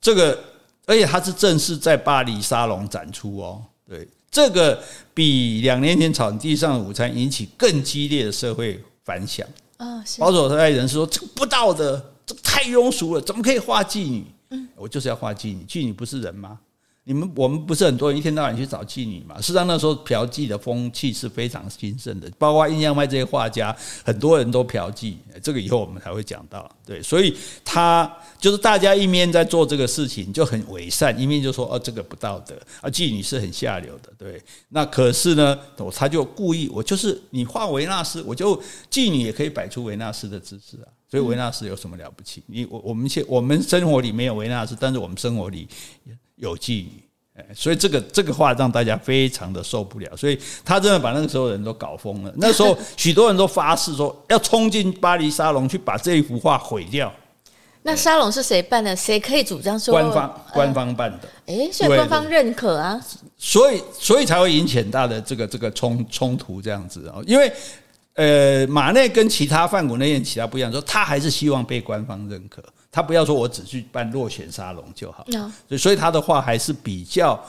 这个而且它是正式在巴黎沙龙展出哦，对。这个比两年前草地上的午餐引起更激烈的社会反响。啊，保守派人士说这个不道德，这个太庸俗了，怎么可以画妓女？嗯，我就是要画妓女，妓女不是人吗？你们我们不是很多人一天到晚去找妓女嘛？事实上那时候嫖妓的风气是非常兴盛的，包括印象派这些画家，很多人都嫖妓。这个以后我们才会讲到。对，所以他就是大家一面在做这个事情就很伪善，一面就说哦这个不道德啊，妓女是很下流的。对，那可是呢，他就故意我就是你画维纳斯，我就妓女也可以摆出维纳斯的姿势啊。所以维纳斯有什么了不起？你我我们现我们生活里没有维纳斯，但是我们生活里。有妓女，哎，所以这个这个话让大家非常的受不了，所以他真的把那个时候人都搞疯了。那时候许多人都发誓说要冲进巴黎沙龙去把这一幅画毁掉。那沙龙是谁办的？谁可以主张说官方官方办的？哎，所以官方认可啊，所以所以才会引起很大的这个这个冲冲突这样子啊，因为呃马内跟其他范谷那些其他不一样，说他还是希望被官方认可。他不要说，我只去办落选沙龙就好。所以，所以他的话还是比较，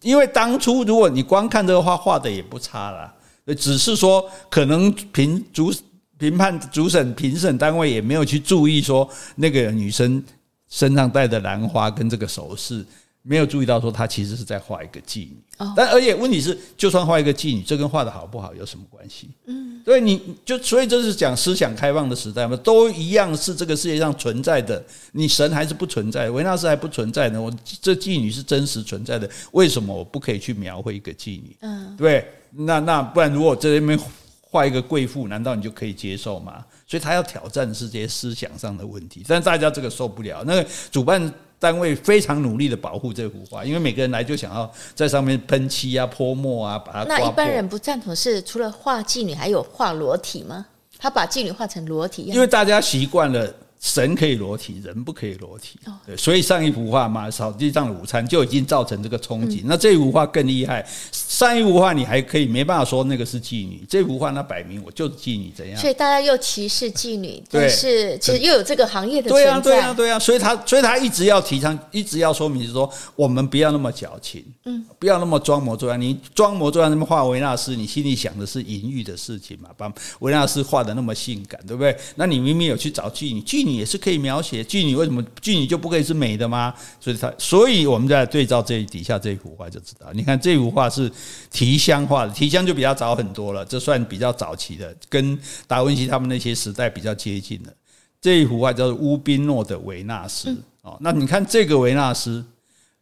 因为当初如果你光看这个画，画的也不差啦。只是说可能评主评判主审评审单位也没有去注意说那个女生身上戴的兰花跟这个首饰。没有注意到说他其实是在画一个妓女，但而且问题是，就算画一个妓女，这跟画的好不好有什么关系？嗯，所以你就所以这是讲思想开放的时代嘛，都一样是这个世界上存在的，你神还是不存在，维纳斯还不存在呢，我这妓女是真实存在的，为什么我不可以去描绘一个妓女？嗯，对，那那不然如果这里面画一个贵妇，难道你就可以接受吗？所以他要挑战的是这些思想上的问题，但大家这个受不了，那个主办。单位非常努力的保护这幅画，因为每个人来就想要在上面喷漆啊、泼墨啊，把它。那一般人不赞同是除了画妓女，还有画裸体吗？他把妓女画成裸体，因为大家习惯了。神可以裸体，人不可以裸体。对，所以上一幅画嘛，草地上的午餐就已经造成这个冲击。那这幅画更厉害，上一幅画你还可以没办法说那个是妓女，这幅画那摆明我就是妓女，怎样？所以大家又歧视妓女，但是其实又有这个行业的存在。对啊，对啊，对啊。所以他，所以他一直要提倡，一直要说明是说，我们不要那么矫情，嗯，不要那么装模作样。你装模作样那么画维纳斯，你心里想的是淫欲的事情嘛？把维纳斯画的那么性感，对不对？那你明明有去找妓女，妓女也是可以描写妓女，为什么妓女就不可以是美的吗？所以他，所以我们在对照这底下这幅画就知道。你看这幅画是提香画的，提香就比较早很多了，这算比较早期的，跟达文西他们那些时代比较接近的。这一幅画叫做乌宾诺的维纳斯哦。那你看这个维纳斯，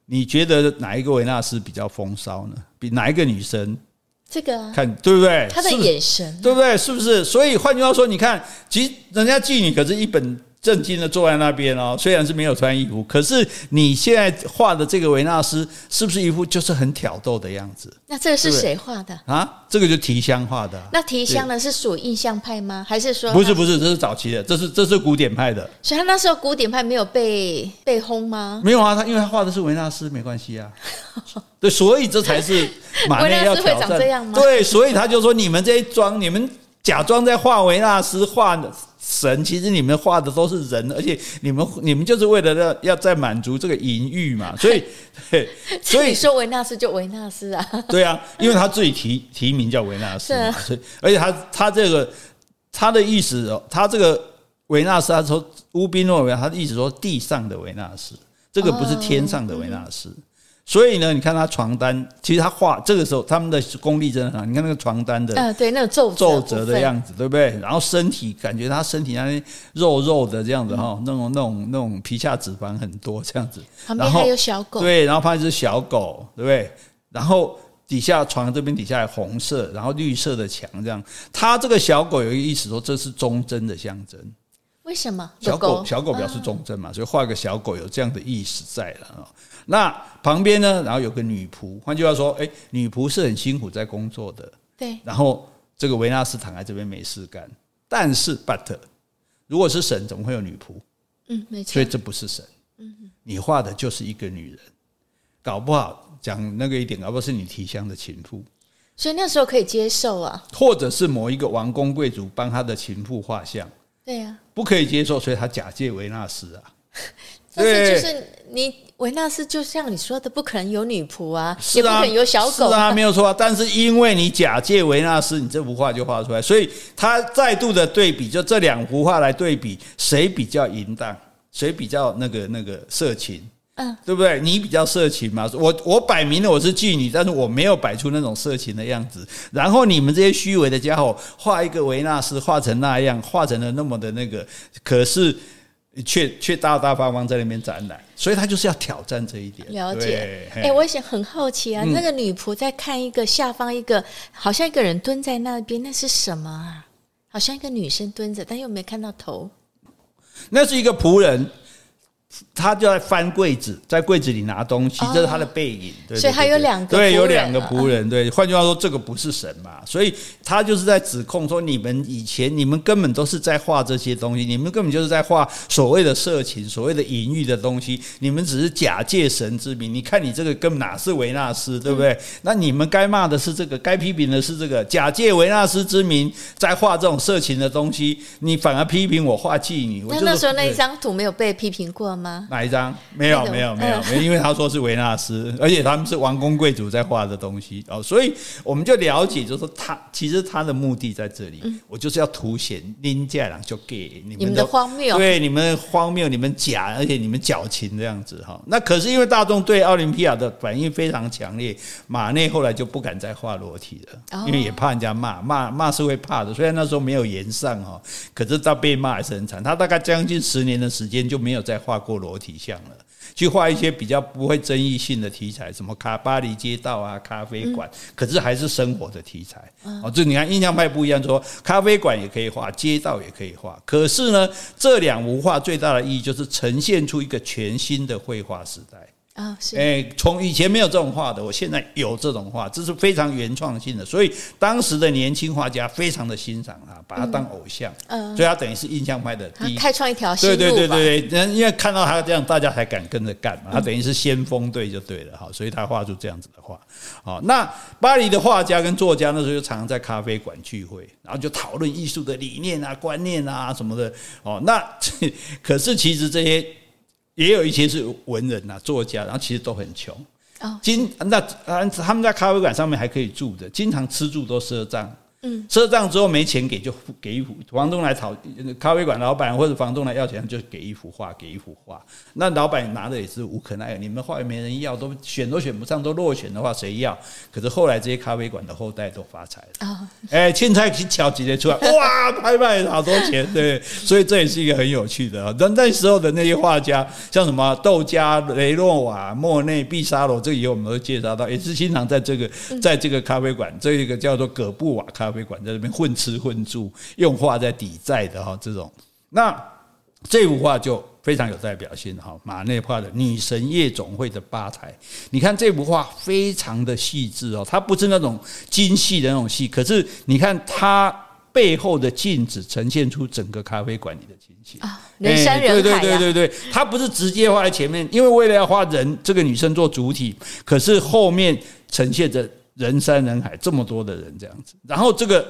你觉得哪一个维纳斯比较风骚呢？比哪一个女生？这个、啊、看对不对？她的眼神、啊、对不对？是不是？所以换句话说，你看，其实人家妓女可是一本正经的坐在那边哦，虽然是没有穿衣服，可是你现在画的这个维纳斯是不是一副就是很挑逗的样子？那这个是谁画的啊？这个就提香画的。那提香呢是属印象派吗？还是说不是不是，这是早期的，这是这是古典派的。所以他那时候古典派没有被被轰吗？没有啊，他因为他画的是维纳斯，没关系啊。对，所以这才是 马内要挑战。对，所以他就说你们这一装，你们假装在画维纳斯画的。神，其实你们画的都是人，而且你们你们就是为了要要在满足这个淫欲嘛，所以，所以说维纳斯就维纳斯啊，对啊，因为他自己提提名叫维纳斯嘛，所以而且他他这个他的意思哦，他这个维纳斯，他说乌宾诺维，他的意思说地上的维纳斯，这个不是天上的维纳斯。所以呢，你看他床单，其实他画这个时候他们的功力真的很好。你看那个床单的，呃，对，那个皱皱褶的样子，对不对？然后身体感觉他身体那些肉肉的这样子哈，那种那种那种皮下脂肪很多这样子。旁边还有小狗，对，然后旁边是小狗，对不对？然后底下床这边底下还红色，然后绿色的墙这样。他这个小狗有一个意思说，这是忠贞的象征。为什么？小狗小狗表示忠贞嘛，所以画个小狗有这样的意思在了啊。那旁边呢，然后有个女仆，换句话说，哎，女仆是很辛苦在工作的。对。然后这个维纳斯躺在这边没事干，但是 but 如果是神，怎么会有女仆？嗯，没错。所以这不是神。嗯哼。你画的就是一个女人，搞不好讲那个一点，搞不好是你提香的情妇。所以那时候可以接受啊。或者是某一个王公贵族帮他的情妇画像。对呀。不可以接受，所以他假借维纳斯啊。但 是就是你维纳斯，就像你说的，不可能有女仆啊，也不可能有小狗啊，没有错。但是因为你假借维纳斯，你这幅画就画出来，所以他再度的对比，就这两幅画来对比，谁比较淫荡，谁比较那个那个色情，嗯，对不对？你比较色情嘛，我我摆明了我是妓女，但是我没有摆出那种色情的样子。然后你们这些虚伪的家伙画一个维纳斯，画成那样，画成了那么的那个，可是。却却大大方方在那边展览，所以他就是要挑战这一点。了解，哎、欸，我也想很好奇啊，嗯、那个女仆在看一个下方一个，好像一个人蹲在那边，那是什么啊？好像一个女生蹲着，但又没看到头。那是一个仆人。他就在翻柜子，在柜子里拿东西，这是他的背影。对，所以他有两个，对，有两个仆人。对，换句话说，这个不是神嘛？所以他就是在指控说，你们以前你们根本都是在画这些东西，你们根本就是在画所谓的色情、所谓的淫欲的东西，你们只是假借神之名。你看你这个根本哪是维纳斯，对不对？那你们该骂的是这个，该批评的是这个，假借维纳斯之名在画这种色情的东西，你反而批评我画妓女。那那时候那一张图没有被批评过吗？哪一张？没有，没有，没有，没有，因为他说是维纳斯，而且他们是王公贵族在画的东西哦，所以我们就了解，就是说他其实他的目的在这里，我就是要凸显林家郎就给你们，你们的荒谬，对你们荒谬，你们假，而且你们矫情这样子哈。那可是因为大众对奥林匹亚的反应非常强烈，马内后来就不敢再画裸体了，因为也怕人家骂，骂骂是会怕的。虽然那时候没有言上哈，可是他被骂还是很惨。他大概将近十年的时间就没有再画过。裸体像了，去画一些比较不会争议性的题材，什么卡巴黎街道啊、咖啡馆，可是还是生活的题材。哦，这你看印象派不一样，说咖啡馆也可以画，街道也可以画。可是呢，这两幅画最大的意义就是呈现出一个全新的绘画时代。啊，是哎，从以前没有这种画的，我现在有这种画，这是非常原创性的，所以当时的年轻画家非常的欣赏他，把他当偶像，嗯，所以他等于是印象派的第一，开创一条新路。对对对对，因为看到他这样，大家才敢跟着干嘛，他等于是先锋队就对了哈，所以他画出这样子的画。好，那巴黎的画家跟作家那时候就常常在咖啡馆聚会，然后就讨论艺术的理念啊、观念啊什么的。哦，那 可是其实这些。也有一些是文人呐、啊，作家，然后其实都很穷。哦，经那啊，他们在咖啡馆上面还可以住的，经常吃住都赊账。嗯，赊账之后没钱给，就给一幅房东来讨咖啡馆老板或者房东来要钱，就给一幅画，给一幅画。那老板拿的也是无可奈何，你们画也没人要，都选都选不上，都落选的话谁要？可是后来这些咖啡馆的后代都发财了啊！哎，青菜巧直接出来，哇，拍卖好多钱，对，所以这也是一个很有趣的啊。那那时候的那些画家，像什么窦加、雷诺瓦、莫内、毕沙罗，这个以后我们都介绍到，也是经常在这个在这个咖啡馆，这一个叫做葛布瓦咖啡。咖啡馆在这边混吃混住，用画在抵债的哈，这种。那这幅画就非常有代表性哈，马内画的《女神夜总会的吧台》，你看这幅画非常的细致哦，它不是那种精细的那种细，可是你看它背后的镜子呈现出整个咖啡馆里的情形。啊，人山人海，对对对对对，它不是直接画在前面，因为为了要画人这个女生做主体，可是后面呈现着人山人海这么多的人这样子，然后这个。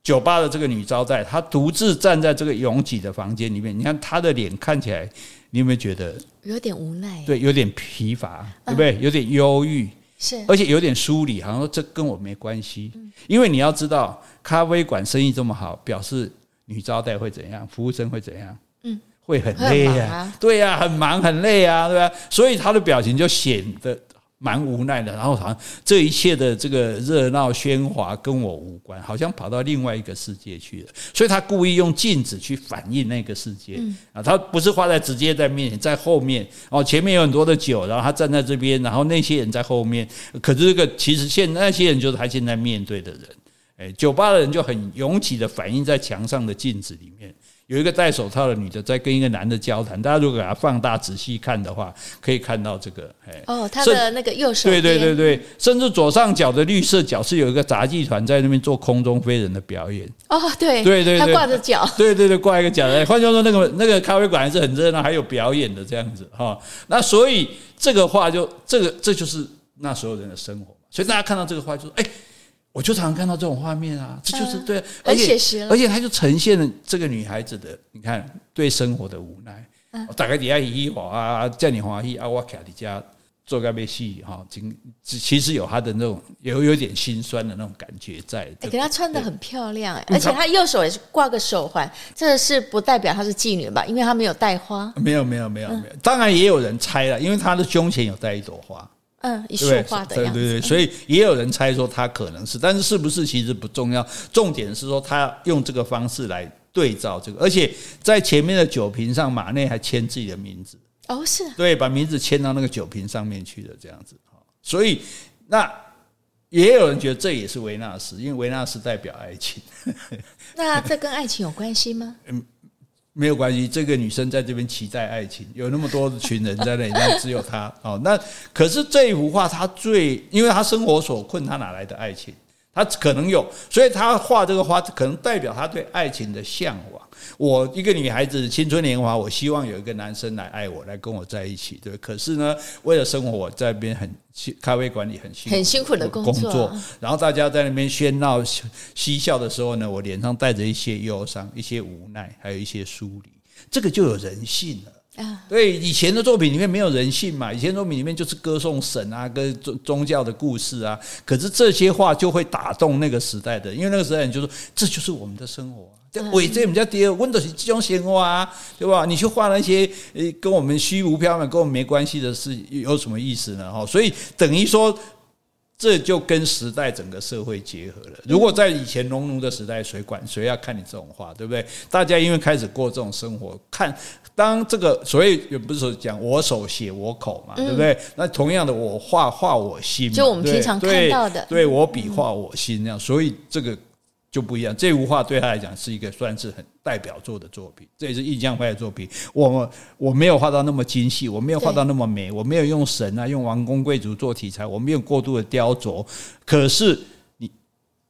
酒吧的这个女招待，她独自站在这个拥挤的房间里面。你看她的脸看起来，你有没有觉得有点无奈？对，有点疲乏，对不对？有点忧郁，是，而且有点疏离，好像说这跟我没关系。因为你要知道，咖啡馆生意这么好，表示女招待会怎样，服务生会怎样？嗯，会很累啊，对呀，很忙很累啊，对吧？所以她的表情就显得。蛮无奈的，然后好像这一切的这个热闹喧哗跟我无关，好像跑到另外一个世界去了。所以他故意用镜子去反映那个世界啊，他不是画在直接在面前，在后面哦，前面有很多的酒，然后他站在这边，然后那些人在后面。可是这个其实现那些人就是他现在面对的人，哎，酒吧的人就很拥挤的反映在墙上的镜子里面。有一个戴手套的女的在跟一个男的交谈，大家如果给他放大仔细看的话，可以看到这个，哎，哦，他的那个右手，对对对对，甚至左上角的绿色角是有一个杂技团在那边做空中飞人的表演。哦，对对对，他挂着脚，对对对，挂一个脚。换句话说，那个那个咖啡馆还是很热闹，还有表演的这样子哈。那所以这个画就这个这就是那所有人的生活。所以大家看到这个画就说，哎。我就常常看到这种画面啊，这就是对，而且而且它就呈现了这个女孩子的，你看对生活的无奈。大概底下一画啊，叫你欢喜啊，我卡你家做个咩戏哈，其实有她的那种有有点心酸的那种感觉在。哎，给她穿的很漂亮哎，而且她右手也是挂个手环，这个是不代表她是妓女吧？因为她没有戴花。没有没有没有没有，当然也有人猜了，因为她的胸前有戴一朵花。嗯，一束花的样子。对对对，所以也有人猜说他可能是，但是是不是其实不重要，重点是说他用这个方式来对照这个，而且在前面的酒瓶上，马内还签自己的名字。哦，是。对，把名字签到那个酒瓶上面去的这样子。所以那也有人觉得这也是维纳斯，因为维纳斯代表爱情。那这跟爱情有关系吗？嗯。没有关系，这个女生在这边期待爱情，有那么多群人在那里，但只有她哦。那可是这一幅画，她最，因为她生活所困，她哪来的爱情？她可能有，所以他画这个花，可能代表他对爱情的向往。我一个女孩子青春年华，我希望有一个男生来爱我，来跟我在一起，对。可是呢，为了生活，我在那边很咖啡馆里很辛苦很辛苦的工作。然后大家在那边喧闹嬉笑的时候呢，我脸上带着一些忧伤、一些无奈，还有一些疏离。这个就有人性了啊！对，以前的作品里面没有人性嘛，以前作品里面就是歌颂神啊，跟宗宗教的故事啊。可是这些话就会打动那个时代的，因为那个时代人就说，这就是我们的生活。伪这我们叫第二，温度是这种鲜花，对吧？你去画那些呃，跟我们虚无缥缈、跟我们没关系的事，有什么意思呢？哈，所以等于说，这就跟时代整个社会结合了。如果在以前农奴的时代，谁管谁要看你这种画，对不对？大家因为开始过这种生活，看当这个所谓也不是说讲我手写我口嘛，对不对？那同样的，我画画我心，就我们平常看到的，对我笔画我心那样，所以这个。就不一样，这幅画对他来讲是一个算是很代表作的作品，这也是印象派的作品。我我没有画到那么精细，我没有画到那么美，我没有用神啊，用王公贵族做题材，我没有过度的雕琢。可是你，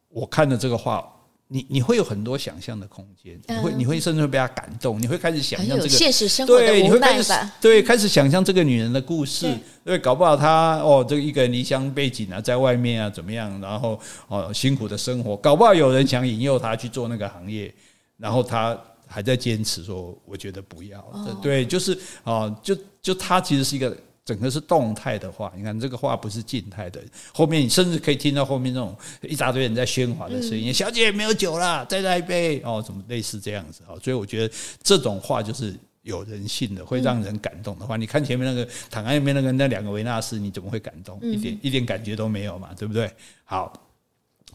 我看了这个画。你你会有很多想象的空间，你会你会甚至会被他感动，你会开始想象这个现实生活的对，你会开始对开始想象这个女人的故事，对，搞不好她哦，这个一个人离乡背景啊，在外面啊怎么样，然后哦辛苦的生活，搞不好有人想引诱她去做那个行业，然后她还在坚持说，我觉得不要，对，就是哦，就就她其实是一个。整个是动态的话，你看这个话不是静态的。后面你甚至可以听到后面那种一大堆人在喧哗的声音。小姐没有酒了，再来一杯哦，什么类似这样子啊？所以我觉得这种话就是有人性的，会让人感动的话。你看前面那个躺在那边那个那两个维纳斯，你怎么会感动？一点一点感觉都没有嘛，对不对？好，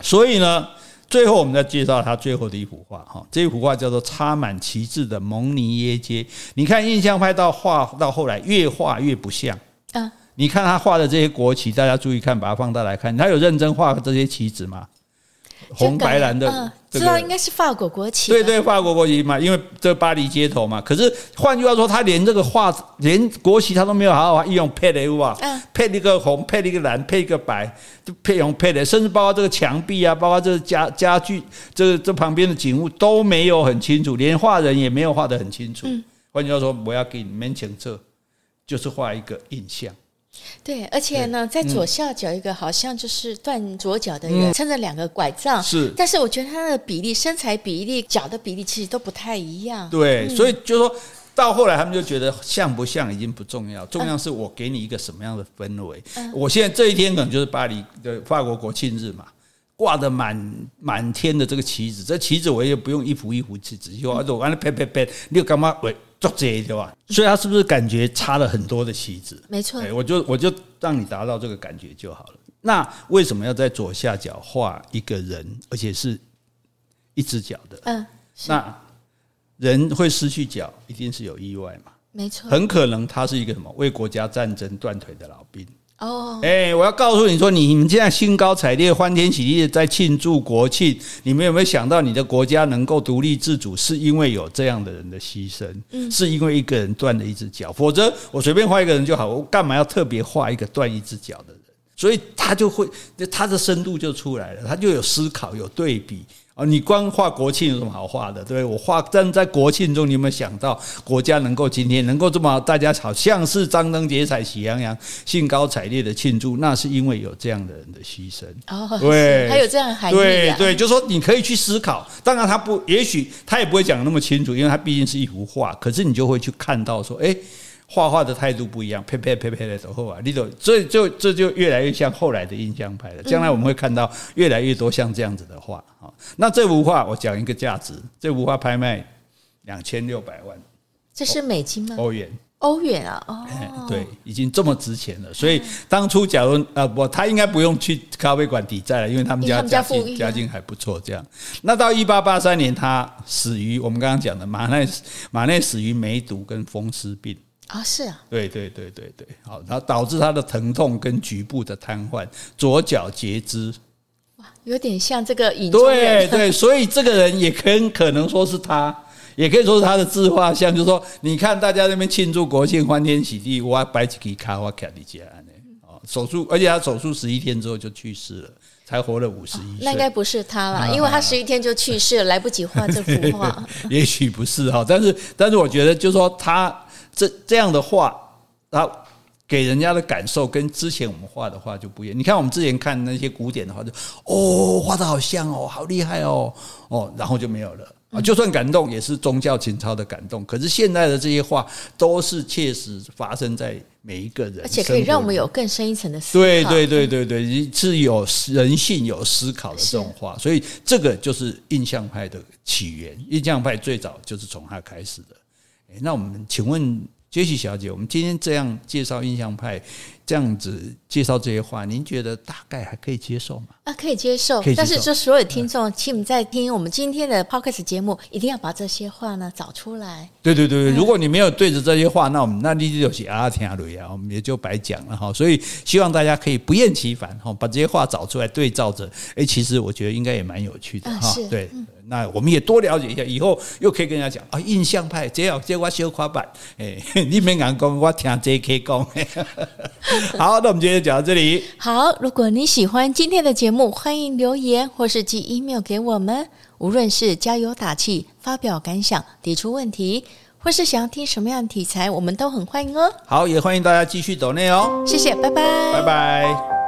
所以呢。最后，我们再介绍他最后的一幅画哈，这一幅画叫做插满旗帜的蒙尼耶街。你看印象派到画到后来越画越不像嗯！你看他画的这些国旗，大家注意看，把它放大来看，他有认真画这些旗子吗？红白蓝的、知道应该是法国国旗。对对，法国国旗嘛，因为这巴黎街头嘛。可是换句话说，他连这个画，连国旗他都没有好好用配的哇，配一个红，配一个蓝，配一个白，就配红配的，甚至包括这个墙壁啊，包括这个家家具，这个这旁边的景物都没有很清楚，连画人也没有画得很清楚。换、嗯、句话说，我要给你们前测，就是画一个印象。对，而且呢，在左下角一个好像就是断左脚的人，撑着两个拐杖。是，但是我觉得他的比例、身材比例、脚的比例其实都不太一样。对，所以就说到后来，他们就觉得像不像已经不重要，重要是我给你一个什么样的氛围。我现在这一天可能就是巴黎的法国国庆日嘛，挂的满满天的这个旗子，这旗子我也不用一幅一幅去仔细画，我完了啪啪啪，你又干嘛喂？做这对吧？所以他是不是感觉插了很多的棋子？没错，我就我就让你达到这个感觉就好了。那为什么要在左下角画一个人，而且是一只脚的？嗯，那人会失去脚，一定是有意外嘛？没错，很可能他是一个什么为国家战争断腿的老兵。哦，哎，我要告诉你说，你们现在兴高采烈、欢天喜地的在庆祝国庆，你们有没有想到，你的国家能够独立自主，是因为有这样的人的牺牲，嗯，是因为一个人断了一只脚，否则我随便画一个人就好，我干嘛要特别画一个断一只脚的人？所以他就会，他的深度就出来了，他就有思考，有对比。哦，你光画国庆有什么好画的？对？我画但在国庆中，你有没有想到国家能够今天能够这么大家好像是张灯结彩、喜洋洋、兴高采烈的庆祝？那是因为有这样的人的牺牲。哦，对，还有这样的含义。对对，就说你可以去思考。当然，他不，也许他也不会讲那么清楚，因为他毕竟是一幅画。可是你就会去看到说，诶。画画的态度不一样，呸呸呸呸的时候啊，你都所以就这就越来越像后来的印象派了。将来我们会看到越来越多像这样子的画。好，那这幅画我讲一个价值，这幅画拍卖两千六百万，这是美金吗？欧元，欧元啊，哦，对，已经这么值钱了。所以当初假如呃不，他应该不用去咖啡馆抵债了，因为他们家家境家境还不错。这样，那到一八八三年，他死于我们刚刚讲的马内马内死于梅毒跟风湿病。啊、哦，是啊，对对对对对，好，然后导致他的疼痛跟局部的瘫痪，左脚截肢，哇，有点像这个影。对对，所以这个人也很可能说是他，也可以说是他的自画像，就是说，你看大家那边庆祝国庆，欢天喜地，我摆几个卡，我卡里加呢，哦，手术，而且他手术十一天之后就去世了，才活了五十一岁，那应该不是他啦，因为他十一天就去世了，来不及画这幅画。也许不是哈，但是但是我觉得，就是说他。这这样的画，他给人家的感受跟之前我们画的画就不一样。你看我们之前看那些古典的画，就哦，画的好像哦，好厉害哦，哦，然后就没有了啊。就算感动，也是宗教情操的感动。可是现在的这些画，都是切实发生在每一个人，而且可以让我们有更深一层的思考。对对对对对，是有人性、有思考的这种画。所以这个就是印象派的起源。印象派最早就是从它开始的。那我们请问杰西小姐，我们今天这样介绍印象派，这样子介绍这些话，您觉得大概还可以接受吗？啊，可以接受。但是，就所有听众，请你们在听我们今天的 Podcast 节目，一定要把这些话呢找出来。对对对，如果你没有对着这些话，那我们那你就写阿天阿雷啊，我们也就白讲了哈。所以，希望大家可以不厌其烦哈，把这些话找出来对照着。哎，其实我觉得应该也蛮有趣的哈。对。那我们也多了解一下，以后又可以跟人家讲啊，印象派这样，这我小夸版，哎，你没敢讲，我听 JK 讲。好，那我们今天就讲到这里。好，如果你喜欢今天的节目，欢迎留言或是寄 email 给我们。无论是加油打气、发表感想、提出问题，或是想要听什么样的题材，我们都很欢迎哦。好，也欢迎大家继续走内哦。谢谢，拜拜，拜拜。